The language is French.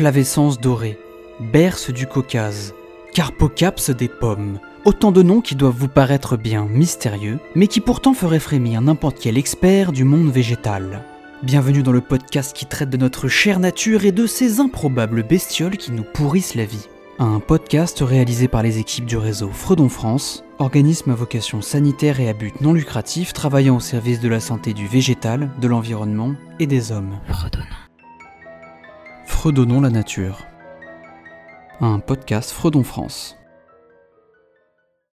Flavescence dorée, Berce du Caucase, Carpocaps des pommes. Autant de noms qui doivent vous paraître bien mystérieux, mais qui pourtant feraient frémir n'importe quel expert du monde végétal. Bienvenue dans le podcast qui traite de notre chère nature et de ces improbables bestioles qui nous pourrissent la vie. Un podcast réalisé par les équipes du réseau Fredon France, organisme à vocation sanitaire et à but non lucratif travaillant au service de la santé du végétal, de l'environnement et des hommes. Fredonnons la nature. Un podcast Fredon France.